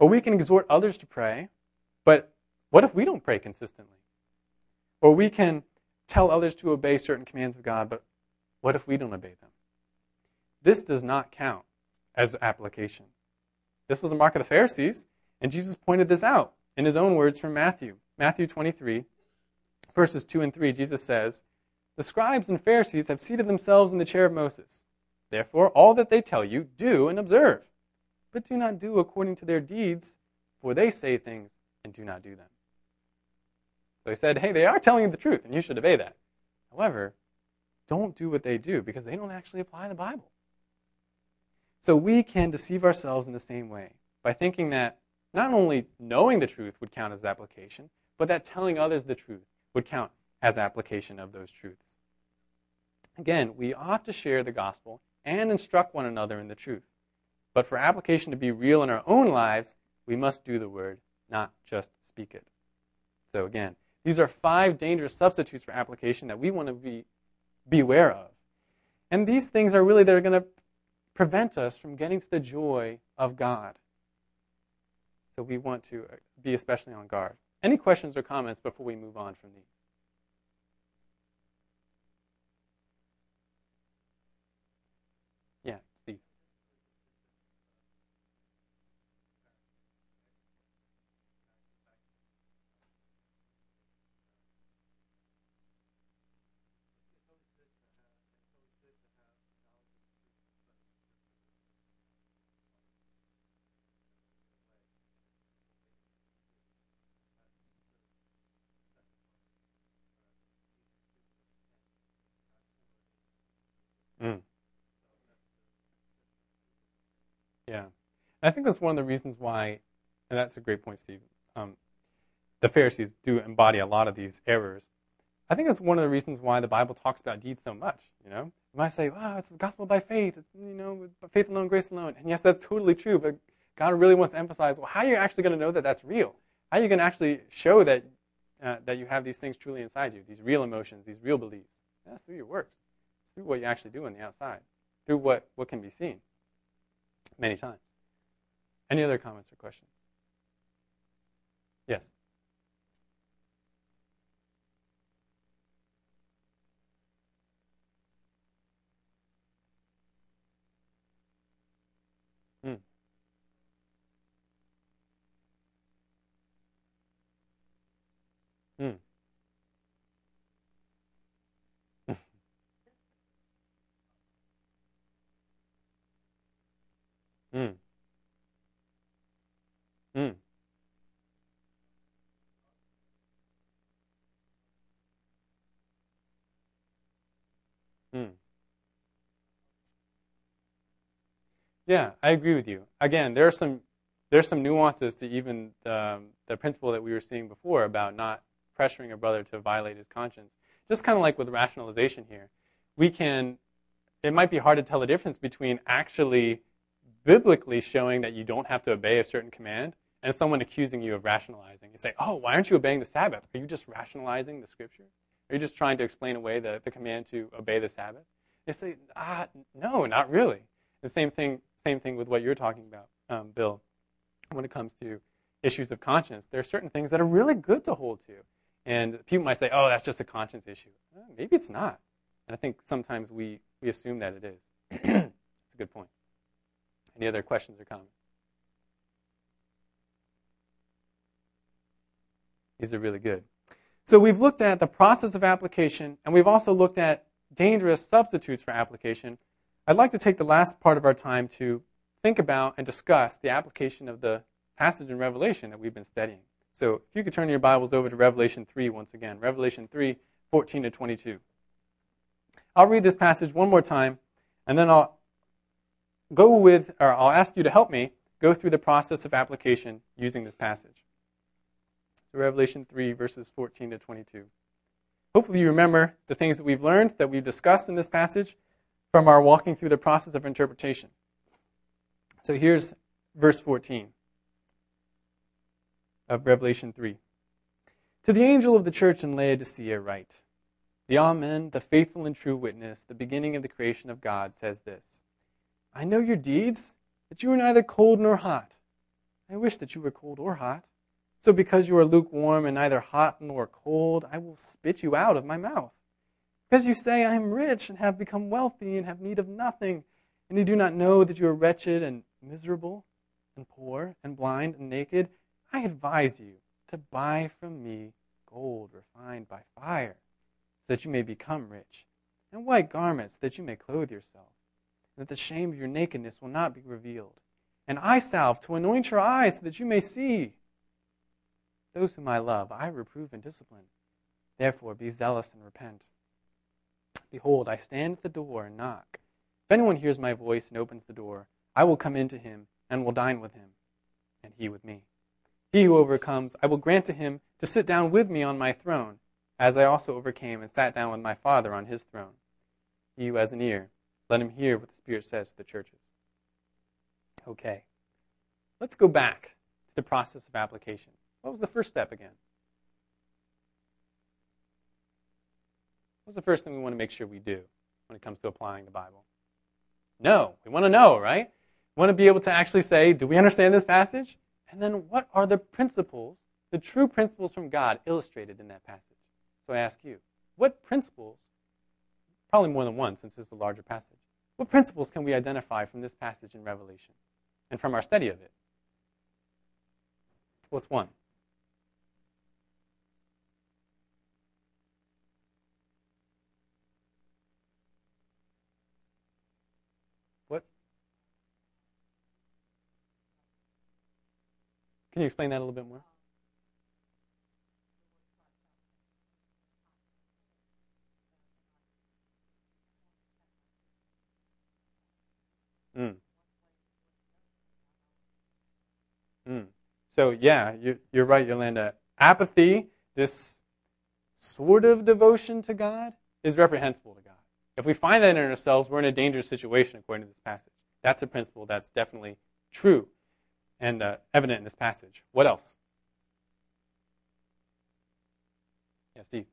Or we can exhort others to pray, but what if we don't pray consistently? Or we can tell others to obey certain commands of God, but what if we don't obey them? This does not count as application. This was a mark of the Pharisees, and Jesus pointed this out in his own words from Matthew. Matthew 23, verses 2 and 3, Jesus says, The scribes and Pharisees have seated themselves in the chair of Moses. Therefore, all that they tell you, do and observe. But do not do according to their deeds, for they say things and do not do them. So he said, Hey, they are telling you the truth, and you should obey that. However, don't do what they do because they don't actually apply the Bible. So we can deceive ourselves in the same way by thinking that not only knowing the truth would count as application, but that telling others the truth would count as application of those truths. Again, we ought to share the gospel and instruct one another in the truth. But for application to be real in our own lives, we must do the word, not just speak it. So again, these are five dangerous substitutes for application that we want to be beware of. And these things are really that are going to prevent us from getting to the joy of God. So we want to be especially on guard. Any questions or comments before we move on from these? Yeah, Steve. Mm. Yeah. I think that's one of the reasons why, and that's a great point, Steve. Um, the Pharisees do embody a lot of these errors. I think that's one of the reasons why the Bible talks about deeds so much. You know, you might say, "Wow, it's the gospel by faith. It's, you know, faith alone, grace alone." And yes, that's totally true. But God really wants to emphasize, well, how are you actually going to know that that's real? How are you going to actually show that uh, that you have these things truly inside you, these real emotions, these real beliefs? That's through your works It's through what you actually do on the outside, through what, what can be seen many times. Any other comments or questions? Yes. Hmm. Hmm. Mm. Mm. Mm. Yeah, I agree with you. Again, there are some there's some nuances to even the, the principle that we were seeing before about not pressuring a brother to violate his conscience. Just kind of like with rationalization here, we can. It might be hard to tell the difference between actually biblically showing that you don't have to obey a certain command and someone accusing you of rationalizing. You say, oh, why aren't you obeying the Sabbath? Are you just rationalizing the scripture? Are you just trying to explain away the, the command to obey the Sabbath? They say, ah, no, not really. The same thing, same thing with what you're talking about, um, Bill, when it comes to issues of conscience. There are certain things that are really good to hold to. And people might say, oh, that's just a conscience issue. Uh, maybe it's not. And I think sometimes we, we assume that it is. It's a good point. Any other questions or comments? These are really good. So we've looked at the process of application, and we've also looked at dangerous substitutes for application. I'd like to take the last part of our time to think about and discuss the application of the passage in Revelation that we've been studying. So if you could turn your Bibles over to Revelation 3 once again. Revelation 3, 14 to 22. I'll read this passage one more time, and then I'll go with, or I'll ask you to help me go through the process of application using this passage. So Revelation 3, verses 14 to 22. Hopefully, you remember the things that we've learned, that we've discussed in this passage from our walking through the process of interpretation. So here's verse 14 of Revelation 3. To the angel of the church in Laodicea, write The Amen, the faithful and true witness, the beginning of the creation of God, says this I know your deeds, that you are neither cold nor hot. I wish that you were cold or hot. So because you are lukewarm and neither hot nor cold, I will spit you out of my mouth. Because you say, I am rich and have become wealthy and have need of nothing, and you do not know that you are wretched and miserable, and poor and blind and naked, I advise you to buy from me gold refined by fire, so that you may become rich, and white garments, that you may clothe yourself, and that the shame of your nakedness will not be revealed, and eye salve to anoint your eyes, so that you may see. Those whom I love, I reprove and discipline. Therefore, be zealous and repent. Behold, I stand at the door and knock. If anyone hears my voice and opens the door, I will come into him and will dine with him, and he with me. He who overcomes, I will grant to him to sit down with me on my throne, as I also overcame and sat down with my Father on his throne. He who has an ear, let him hear what the Spirit says to the churches. Okay, let's go back to the process of application. What was the first step again? What's the first thing we want to make sure we do when it comes to applying the Bible? No. We want to know, right? We want to be able to actually say, do we understand this passage? And then what are the principles, the true principles from God illustrated in that passage? So I ask you, what principles, probably more than one since this is a larger passage, what principles can we identify from this passage in Revelation and from our study of it? What's one? Can you explain that a little bit more? Mm. Mm. So, yeah, you, you're right, Yolanda. Apathy, this sort of devotion to God, is reprehensible to God. If we find that in ourselves, we're in a dangerous situation according to this passage. That's a principle that's definitely true and uh, evident in this passage. What else? Yeah, Steve.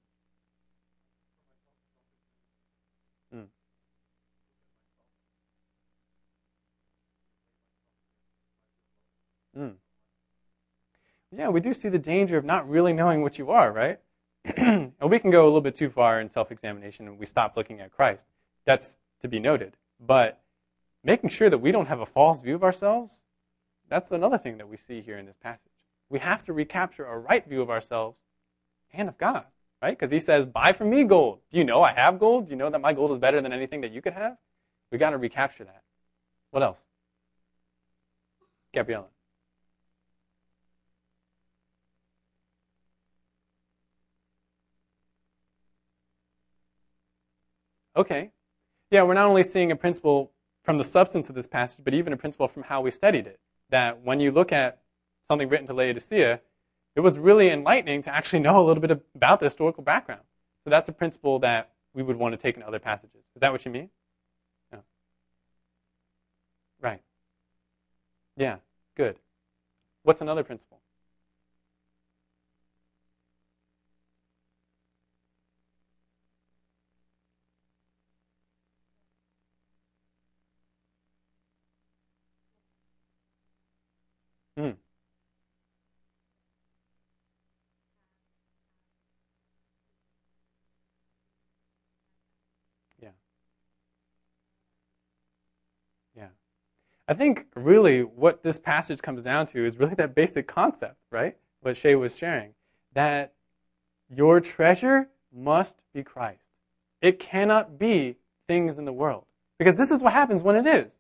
Mm. Yeah, we do see the danger of not really knowing what you are, right? and we can go a little bit too far in self examination and we stop looking at Christ. That's to be noted. But making sure that we don't have a false view of ourselves that's another thing that we see here in this passage. We have to recapture a right view of ourselves and of God, right? Because he says, Buy from me gold. Do you know I have gold? Do you know that my gold is better than anything that you could have? We've got to recapture that. What else? Gabriella. Okay. Yeah, we're not only seeing a principle from the substance of this passage, but even a principle from how we studied it that when you look at something written to Laodicea, it was really enlightening to actually know a little bit about the historical background. So that's a principle that we would want to take in other passages. Is that what you mean? Yeah. Right. Yeah, good. What's another principle? Hmm. Yeah. Yeah. I think really what this passage comes down to is really that basic concept, right? What Shay was sharing. That your treasure must be Christ. It cannot be things in the world. Because this is what happens when it is.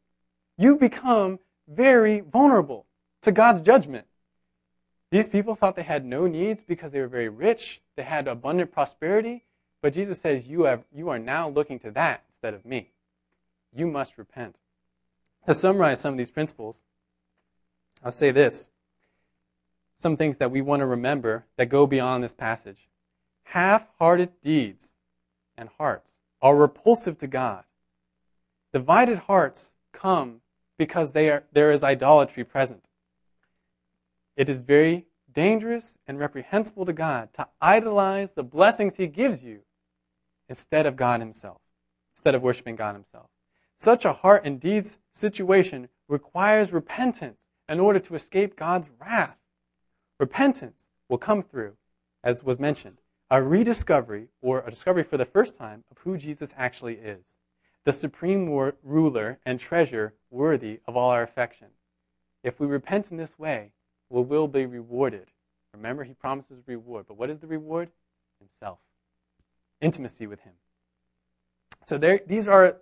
You become very vulnerable to God's judgment. These people thought they had no needs because they were very rich, they had abundant prosperity, but Jesus says, You, have, you are now looking to that instead of me. You must repent. To summarize some of these principles, I'll say this some things that we want to remember that go beyond this passage. Half hearted deeds and hearts are repulsive to God. Divided hearts come because are, there is idolatry present. It is very dangerous and reprehensible to God to idolize the blessings He gives you instead of God Himself, instead of worshiping God Himself. Such a heart and deeds situation requires repentance in order to escape God's wrath. Repentance will come through, as was mentioned, a rediscovery or a discovery for the first time of who Jesus actually is the supreme ruler and treasure worthy of all our affection. if we repent in this way, we will be rewarded. Remember, he promises reward. But what is the reward? Himself. Intimacy with him. So there, these are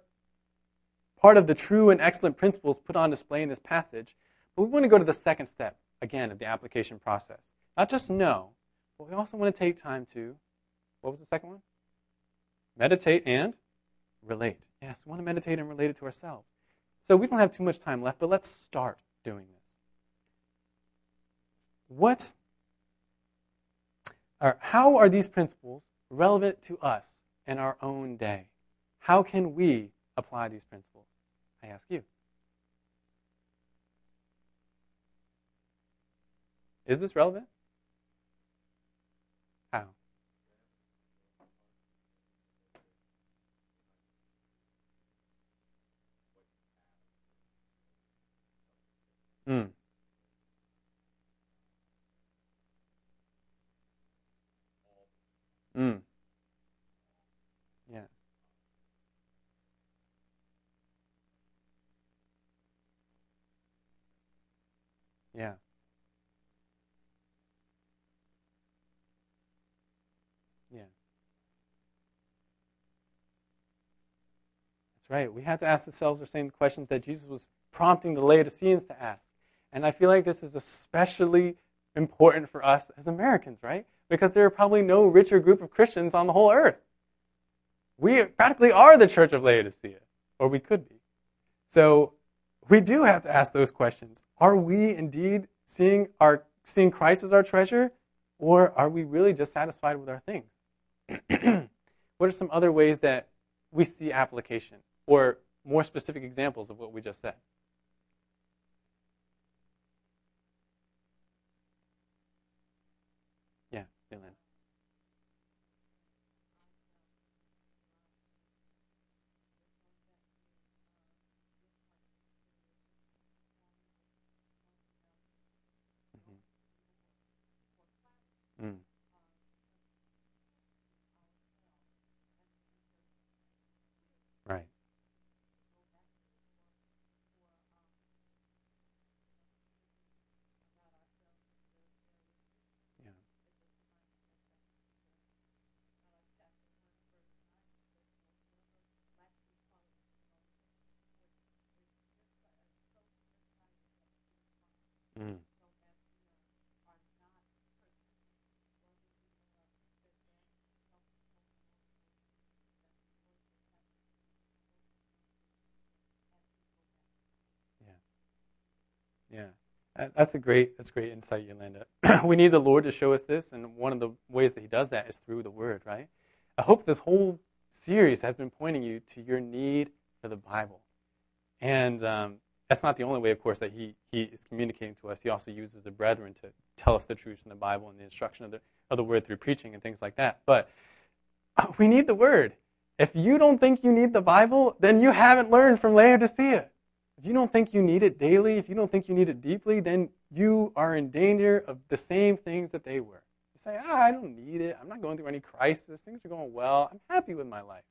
part of the true and excellent principles put on display in this passage. But we want to go to the second step, again, of the application process. Not just know, but we also want to take time to, what was the second one? Meditate and relate. Yes, we want to meditate and relate it to ourselves. So we don't have too much time left, but let's start doing this. What are, how are these principles relevant to us in our own day? How can we apply these principles? I ask you. Is this relevant? How? Mm. Mm. Yeah. Yeah. Yeah. That's right. We have to ask ourselves the same questions that Jesus was prompting the Laodiceans to ask. And I feel like this is especially important for us as Americans, right? Because there are probably no richer group of Christians on the whole earth. We practically are the church of Laodicea, or we could be. So we do have to ask those questions. Are we indeed seeing our seeing Christ as our treasure, or are we really just satisfied with our things? what are some other ways that we see application, or more specific examples of what we just said? Amen. Mm-hmm. Mm. Right. Yeah. Mm. Yeah. Yeah. That's a great that's great insight, Yolanda. we need the Lord to show us this, and one of the ways that He does that is through the Word, right? I hope this whole series has been pointing you to your need for the Bible. And um, that's not the only way, of course, that he, he is communicating to us. He also uses the brethren to tell us the truth in the Bible and the instruction of the, of the Word through preaching and things like that. But we need the Word. If you don't think you need the Bible, then you haven't learned from Laodicea. If you don't think you need it daily, if you don't think you need it deeply, then you are in danger of the same things that they were. You say, ah, I don't need it. I'm not going through any crisis. Things are going well. I'm happy with my life.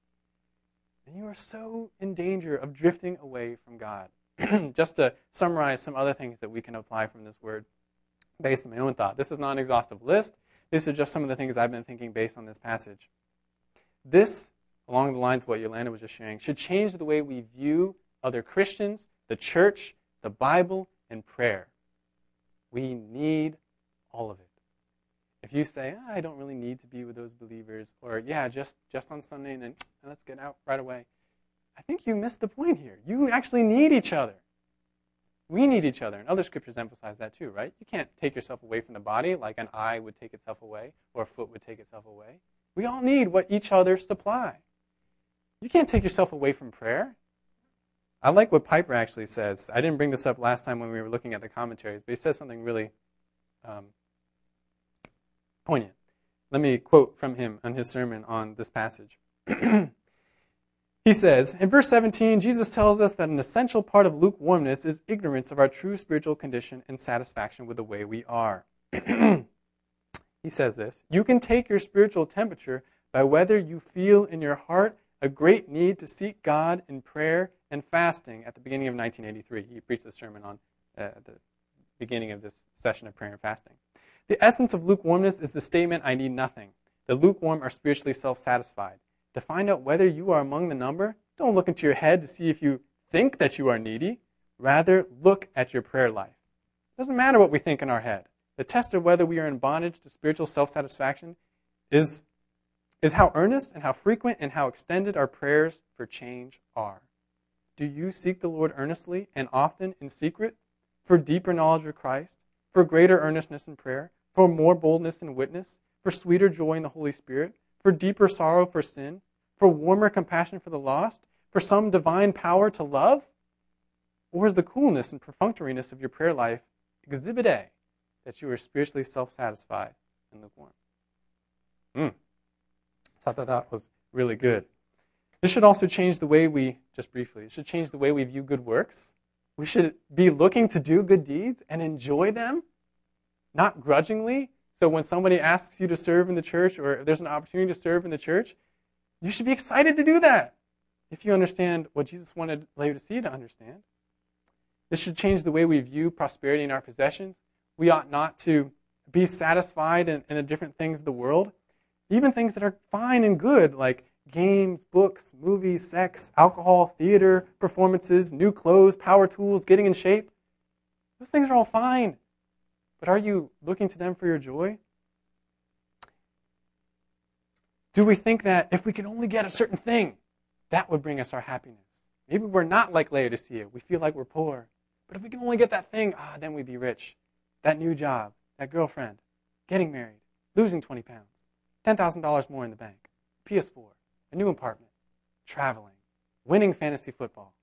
And you are so in danger of drifting away from God. Just to summarize some other things that we can apply from this word based on my own thought. This is not an exhaustive list. These are just some of the things I've been thinking based on this passage. This, along the lines of what Yolanda was just sharing, should change the way we view other Christians, the church, the Bible, and prayer. We need all of it. If you say, oh, I don't really need to be with those believers, or yeah, just, just on Sunday and then let's get out right away, I think you missed the point here. You actually need each other. We need each other. And other scriptures emphasize that too, right? You can't take yourself away from the body like an eye would take itself away or a foot would take itself away. We all need what each other supply. You can't take yourself away from prayer. I like what Piper actually says. I didn't bring this up last time when we were looking at the commentaries, but he says something really um, poignant. Let me quote from him on his sermon on this passage. he says, in verse 17, Jesus tells us that an essential part of lukewarmness is ignorance of our true spiritual condition and satisfaction with the way we are. he says this You can take your spiritual temperature by whether you feel in your heart a great need to seek God in prayer and fasting at the beginning of 1983. He preached a sermon on uh, the beginning of this session of prayer and fasting. The essence of lukewarmness is the statement, I need nothing. The lukewarm are spiritually self satisfied. To find out whether you are among the number, don't look into your head to see if you think that you are needy. Rather, look at your prayer life. It doesn't matter what we think in our head. The test of whether we are in bondage to spiritual self satisfaction is, is how earnest and how frequent and how extended our prayers for change are. Do you seek the Lord earnestly and often in secret for deeper knowledge of Christ, for greater earnestness in prayer, for more boldness in witness, for sweeter joy in the Holy Spirit, for deeper sorrow for sin, for warmer compassion for the lost, for some divine power to love? Or is the coolness and perfunctoriness of your prayer life exhibit A, that you are spiritually self satisfied and lukewarm? Hmm. So I thought that was really good. This should also change the way we, just briefly, it should change the way we view good works. We should be looking to do good deeds and enjoy them, not grudgingly. So when somebody asks you to serve in the church or if there's an opportunity to serve in the church, you should be excited to do that if you understand what Jesus wanted Laodicea to see you to understand. This should change the way we view prosperity in our possessions. We ought not to be satisfied in, in the different things of the world, even things that are fine and good, like games, books, movies, sex, alcohol, theater, performances, new clothes, power tools, getting in shape. Those things are all fine. But are you looking to them for your joy? Do we think that if we can only get a certain thing, that would bring us our happiness? Maybe we're not like Laodicea. We feel like we're poor. But if we can only get that thing, ah, then we'd be rich. That new job, that girlfriend, getting married, losing 20 pounds, $10,000 more in the bank, PS4, a new apartment, traveling, winning fantasy football.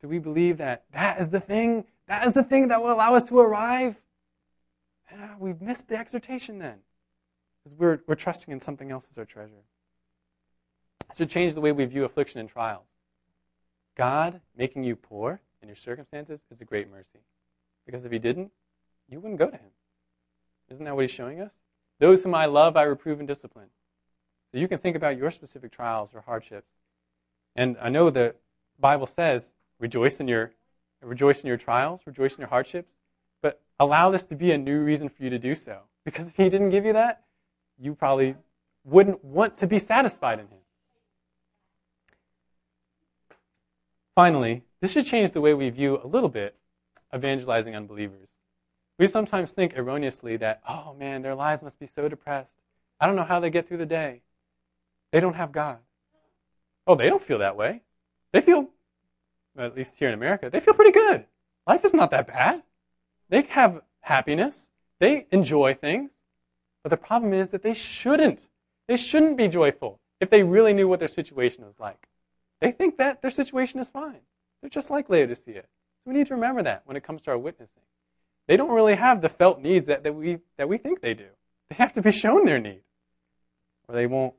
Do we believe that that is the thing? That is the thing that will allow us to arrive? Ah, we've missed the exhortation then because we're, we're trusting in something else as our treasure. It should change the way we view affliction and trials. God making you poor in your circumstances is a great mercy. Because if He didn't, you wouldn't go to Him. Isn't that what He's showing us? Those whom I love, I reprove and discipline. So you can think about your specific trials or hardships. And I know the Bible says, rejoice in your rejoice in your trials, rejoice in your hardships, but allow this to be a new reason for you to do so. Because if he didn't give you that, you probably wouldn't want to be satisfied in him. Finally, this should change the way we view a little bit evangelizing unbelievers. We sometimes think erroneously that, oh man, their lives must be so depressed. I don't know how they get through the day. They don't have God. Oh, they don't feel that way. They feel, at least here in America, they feel pretty good. Life is not that bad. They have happiness. They enjoy things. But the problem is that they shouldn't. They shouldn't be joyful if they really knew what their situation was like. They think that their situation is fine. They're just like Laodicea. So we need to remember that when it comes to our witnessing. They don't really have the felt needs that, that, we, that we think they do. They have to be shown their need, or they won't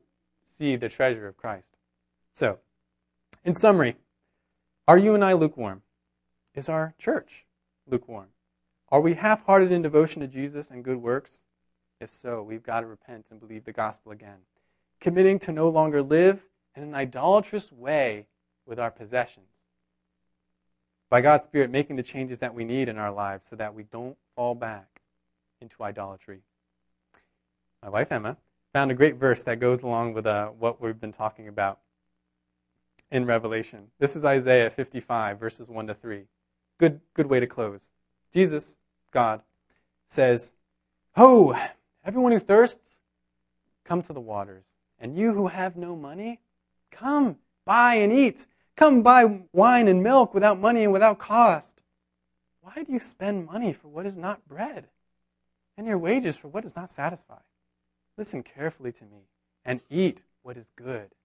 see the treasure of Christ. So, in summary, are you and I lukewarm? Is our church lukewarm? Are we half hearted in devotion to Jesus and good works? If so, we've got to repent and believe the gospel again. Committing to no longer live in an idolatrous way with our possessions. By God's Spirit, making the changes that we need in our lives so that we don't fall back into idolatry. My wife Emma found a great verse that goes along with uh, what we've been talking about in Revelation. This is Isaiah 55, verses 1 to 3. Good, good way to close. Jesus, God, says, Ho, Everyone who thirsts, come to the waters. And you who have no money, come, buy and eat. Come buy wine and milk without money and without cost. Why do you spend money for what is not bread, and your wages for what does not satisfy? Listen carefully to me, and eat what is good,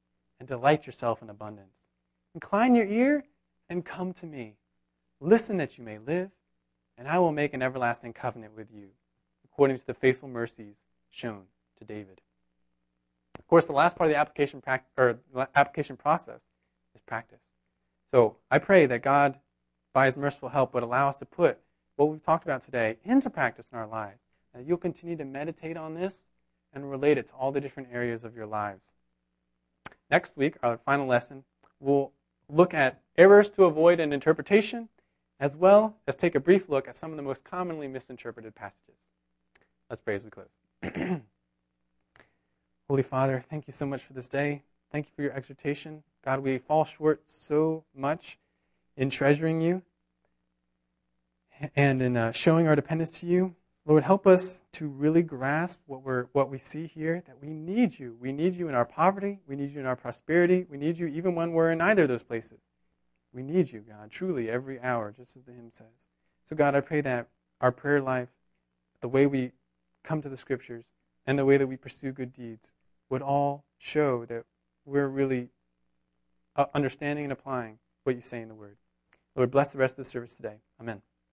and delight yourself in abundance. Incline your ear and come to me. Listen that you may live, and I will make an everlasting covenant with you according to the faithful mercies shown to David. Of course, the last part of the application, or application process is practice. So I pray that God, by His merciful help, would allow us to put what we've talked about today into practice in our lives. That you'll continue to meditate on this and relate it to all the different areas of your lives. Next week, our final lesson, we'll look at errors to avoid in interpretation as well as take a brief look at some of the most commonly misinterpreted passages. Let's pray as we close. Holy Father, thank you so much for this day. Thank you for your exhortation. God, we fall short so much in treasuring you and in uh, showing our dependence to you. Lord, help us to really grasp what, we're, what we see here that we need you. We need you in our poverty. We need you in our prosperity. We need you even when we're in neither of those places. We need you, God, truly every hour, just as the hymn says. So, God, I pray that our prayer life, the way we come to the scriptures, and the way that we pursue good deeds would all show that we're really uh, understanding and applying what you say in the Word. Lord, bless the rest of the service today. Amen.